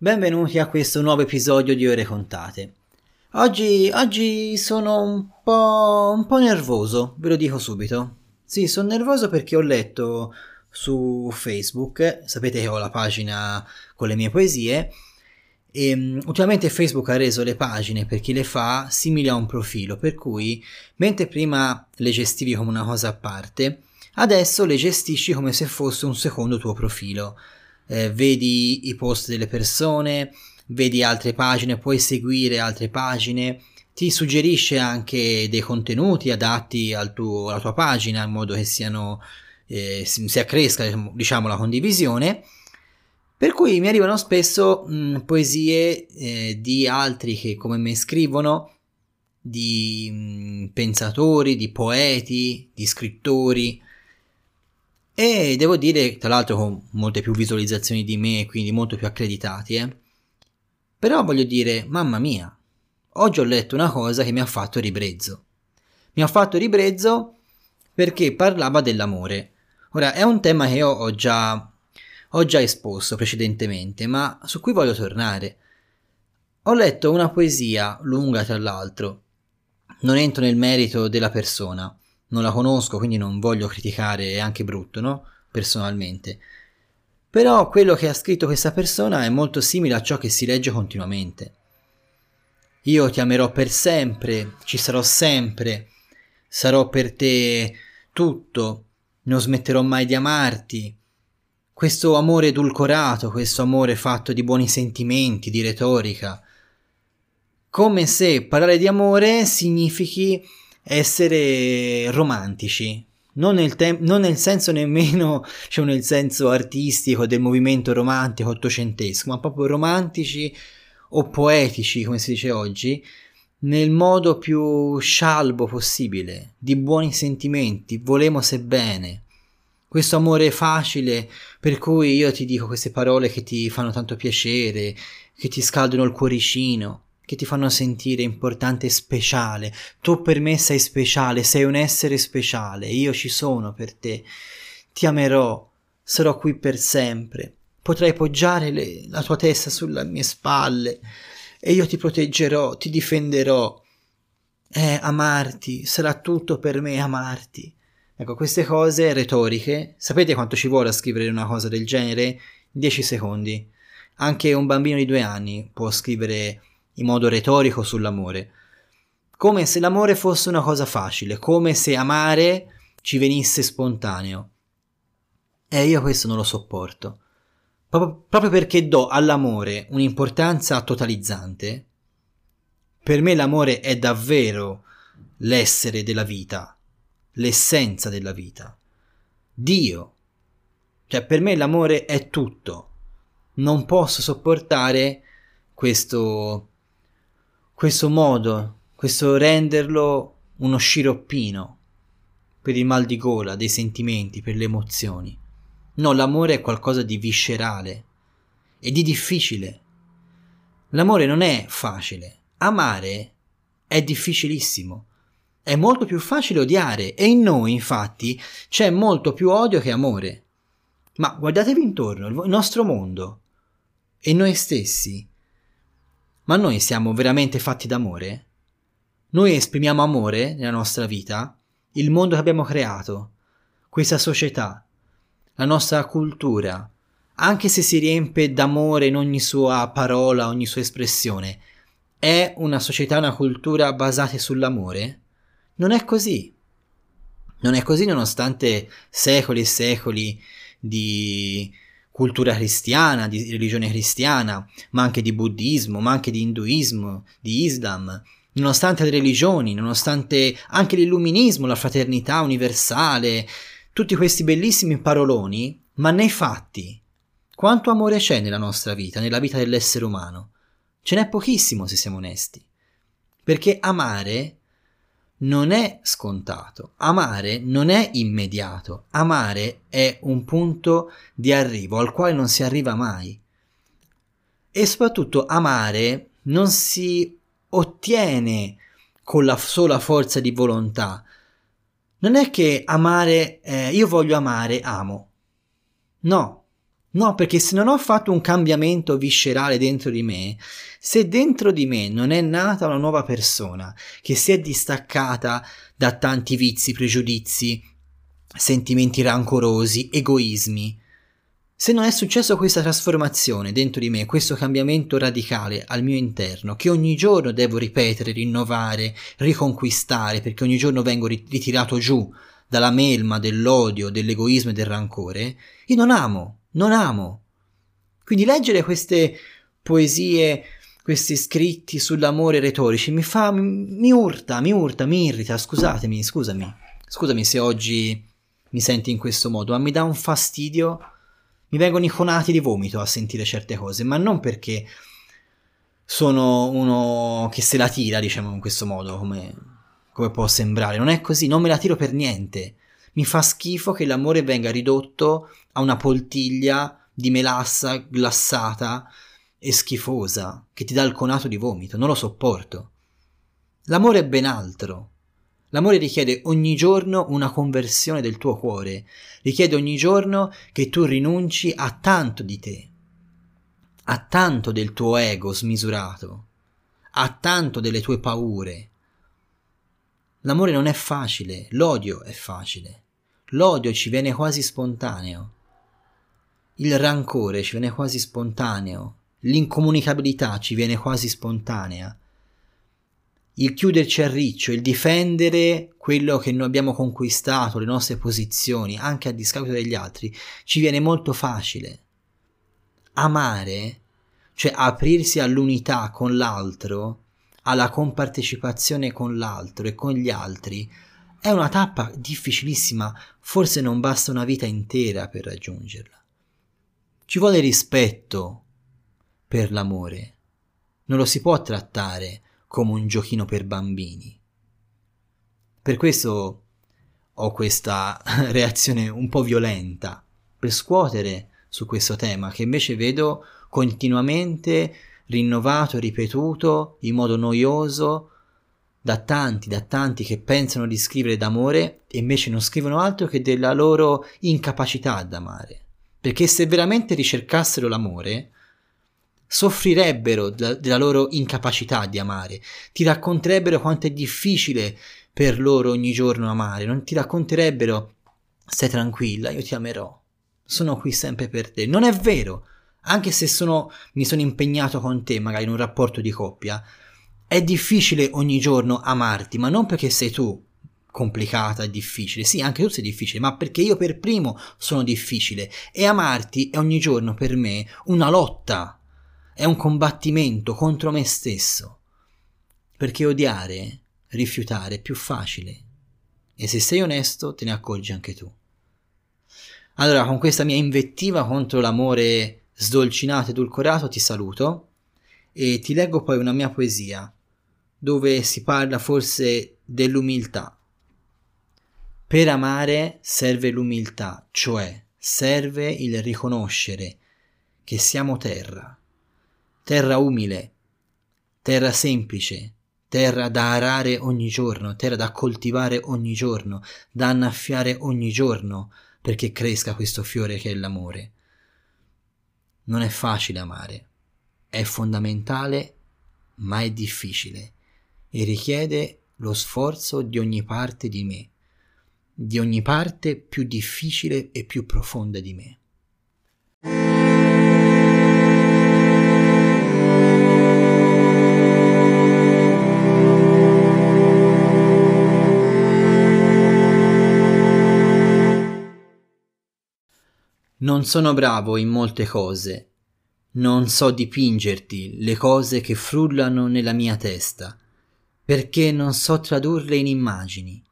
benvenuti a questo nuovo episodio di Ore Contate. Oggi, oggi sono un po', un po' nervoso, ve lo dico subito. Sì, sono nervoso perché ho letto su Facebook, sapete che ho la pagina con le mie poesie, e um, ultimamente Facebook ha reso le pagine per chi le fa simili a un profilo, per cui mentre prima le gestivi come una cosa a parte, adesso le gestisci come se fosse un secondo tuo profilo eh, vedi i post delle persone, vedi altre pagine, puoi seguire altre pagine, ti suggerisce anche dei contenuti adatti al tuo, alla tua pagina in modo che siano, eh, si, si, accresca diciamo la condivisione. Per cui mi arrivano spesso mh, poesie eh, di altri che come me scrivono, di mh, pensatori, di poeti, di scrittori, e devo dire, tra l'altro con molte più visualizzazioni di me, quindi molto più accreditati, eh. Però voglio dire, mamma mia, oggi ho letto una cosa che mi ha fatto ribrezzo. Mi ha fatto ribrezzo perché parlava dell'amore. Ora, è un tema che ho già, ho già esposto precedentemente, ma su cui voglio tornare. Ho letto una poesia lunga, tra l'altro. Non entro nel merito della persona, non la conosco, quindi non voglio criticare, è anche brutto, no? Personalmente. Però quello che ha scritto questa persona è molto simile a ciò che si legge continuamente. Io ti amerò per sempre, ci sarò sempre, sarò per te tutto, non smetterò mai di amarti. Questo amore edulcorato, questo amore fatto di buoni sentimenti, di retorica. Come se parlare di amore significhi essere romantici, non nel, tem- non nel, senso nemmeno, cioè nel senso artistico del movimento romantico ottocentesco, ma proprio romantici o poetici, come si dice oggi, nel modo più scialbo possibile, di buoni sentimenti, volemo bene. Questo amore facile per cui io ti dico queste parole che ti fanno tanto piacere, che ti scaldano il cuoricino che ti fanno sentire importante speciale. Tu per me sei speciale, sei un essere speciale, io ci sono per te. Ti amerò, sarò qui per sempre. Potrai poggiare le, la tua testa sulle mie spalle e io ti proteggerò, ti difenderò. Eh, amarti, sarà tutto per me amarti. Ecco, queste cose retoriche, sapete quanto ci vuole a scrivere una cosa del genere? 10 secondi. Anche un bambino di due anni può scrivere in modo retorico sull'amore, come se l'amore fosse una cosa facile, come se amare ci venisse spontaneo. E io questo non lo sopporto. Proprio, proprio perché do all'amore un'importanza totalizzante, per me l'amore è davvero l'essere della vita, l'essenza della vita. Dio. Cioè, per me l'amore è tutto. Non posso sopportare questo questo modo, questo renderlo uno sciroppino per il mal di gola, dei sentimenti, per le emozioni. No, l'amore è qualcosa di viscerale e di difficile. L'amore non è facile. Amare è difficilissimo. È molto più facile odiare e in noi, infatti, c'è molto più odio che amore. Ma guardatevi intorno, il nostro mondo e noi stessi ma noi siamo veramente fatti d'amore? Noi esprimiamo amore nella nostra vita? Il mondo che abbiamo creato? Questa società? La nostra cultura? Anche se si riempie d'amore in ogni sua parola, ogni sua espressione, è una società, una cultura basate sull'amore? Non è così. Non è così nonostante secoli e secoli di cultura cristiana, di religione cristiana, ma anche di buddismo, ma anche di induismo, di islam, nonostante le religioni, nonostante anche l'illuminismo, la fraternità universale, tutti questi bellissimi paroloni, ma nei fatti, quanto amore c'è nella nostra vita, nella vita dell'essere umano? Ce n'è pochissimo se siamo onesti. Perché amare non è scontato, amare non è immediato, amare è un punto di arrivo al quale non si arriva mai. E soprattutto amare non si ottiene con la sola forza di volontà. Non è che amare, eh, io voglio amare, amo. No, No, perché se non ho fatto un cambiamento viscerale dentro di me, se dentro di me non è nata una nuova persona che si è distaccata da tanti vizi, pregiudizi, sentimenti rancorosi, egoismi, se non è successo questa trasformazione dentro di me, questo cambiamento radicale al mio interno, che ogni giorno devo ripetere, rinnovare, riconquistare, perché ogni giorno vengo ritirato giù dalla melma dell'odio, dell'egoismo e del rancore, io non amo, non amo. Quindi leggere queste poesie, questi scritti sull'amore retorici mi fa, mi urta, mi urta, mi irrita, scusatemi, scusami, scusami se oggi mi senti in questo modo, ma mi dà un fastidio, mi vengono i conati di vomito a sentire certe cose, ma non perché sono uno che se la tira, diciamo in questo modo, come, come può sembrare, non è così, non me la tiro per niente. Mi fa schifo che l'amore venga ridotto a una poltiglia di melassa glassata e schifosa che ti dà il conato di vomito. Non lo sopporto. L'amore è ben altro. L'amore richiede ogni giorno una conversione del tuo cuore, richiede ogni giorno che tu rinunci a tanto di te, a tanto del tuo ego smisurato, a tanto delle tue paure. L'amore non è facile, l'odio è facile. L'odio ci viene quasi spontaneo. Il rancore ci viene quasi spontaneo. L'incomunicabilità ci viene quasi spontanea. Il chiuderci a riccio, il difendere quello che noi abbiamo conquistato, le nostre posizioni, anche a discapito degli altri, ci viene molto facile. Amare, cioè aprirsi all'unità con l'altro, alla compartecipazione con l'altro e con gli altri, è una tappa difficilissima, forse non basta una vita intera per raggiungerla. Ci vuole rispetto per l'amore. Non lo si può trattare come un giochino per bambini. Per questo ho questa reazione un po' violenta, per scuotere su questo tema che invece vedo continuamente rinnovato, ripetuto in modo noioso da tanti, da tanti che pensano di scrivere d'amore e invece non scrivono altro che della loro incapacità ad amare. Perché se veramente ricercassero l'amore, soffrirebbero della loro incapacità di amare, ti racconterebbero quanto è difficile per loro ogni giorno amare, non ti racconterebbero stai tranquilla, io ti amerò, sono qui sempre per te. Non è vero, anche se sono, mi sono impegnato con te, magari in un rapporto di coppia, è difficile ogni giorno amarti, ma non perché sei tu complicata e difficile. Sì, anche tu sei difficile, ma perché io per primo sono difficile. E amarti è ogni giorno per me una lotta, è un combattimento contro me stesso. Perché odiare, rifiutare è più facile. E se sei onesto, te ne accorgi anche tu. Allora, con questa mia invettiva contro l'amore sdolcinato edulcorato, ti saluto e ti leggo poi una mia poesia dove si parla forse dell'umiltà. Per amare serve l'umiltà, cioè serve il riconoscere che siamo terra, terra umile, terra semplice, terra da arare ogni giorno, terra da coltivare ogni giorno, da annaffiare ogni giorno perché cresca questo fiore che è l'amore. Non è facile amare, è fondamentale, ma è difficile e richiede lo sforzo di ogni parte di me, di ogni parte più difficile e più profonda di me. Non sono bravo in molte cose, non so dipingerti le cose che frullano nella mia testa perché non so tradurle in immagini,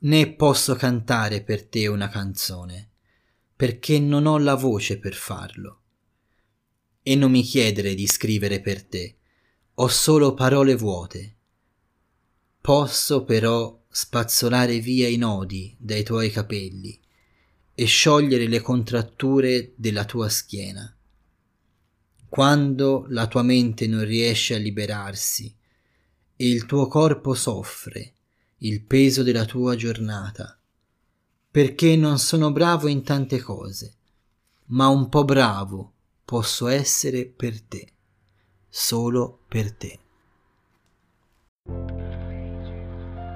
né posso cantare per te una canzone, perché non ho la voce per farlo. E non mi chiedere di scrivere per te, ho solo parole vuote. Posso però spazzolare via i nodi dai tuoi capelli e sciogliere le contratture della tua schiena. Quando la tua mente non riesce a liberarsi, e il tuo corpo soffre il peso della tua giornata, perché non sono bravo in tante cose, ma un po' bravo posso essere per te, solo per te.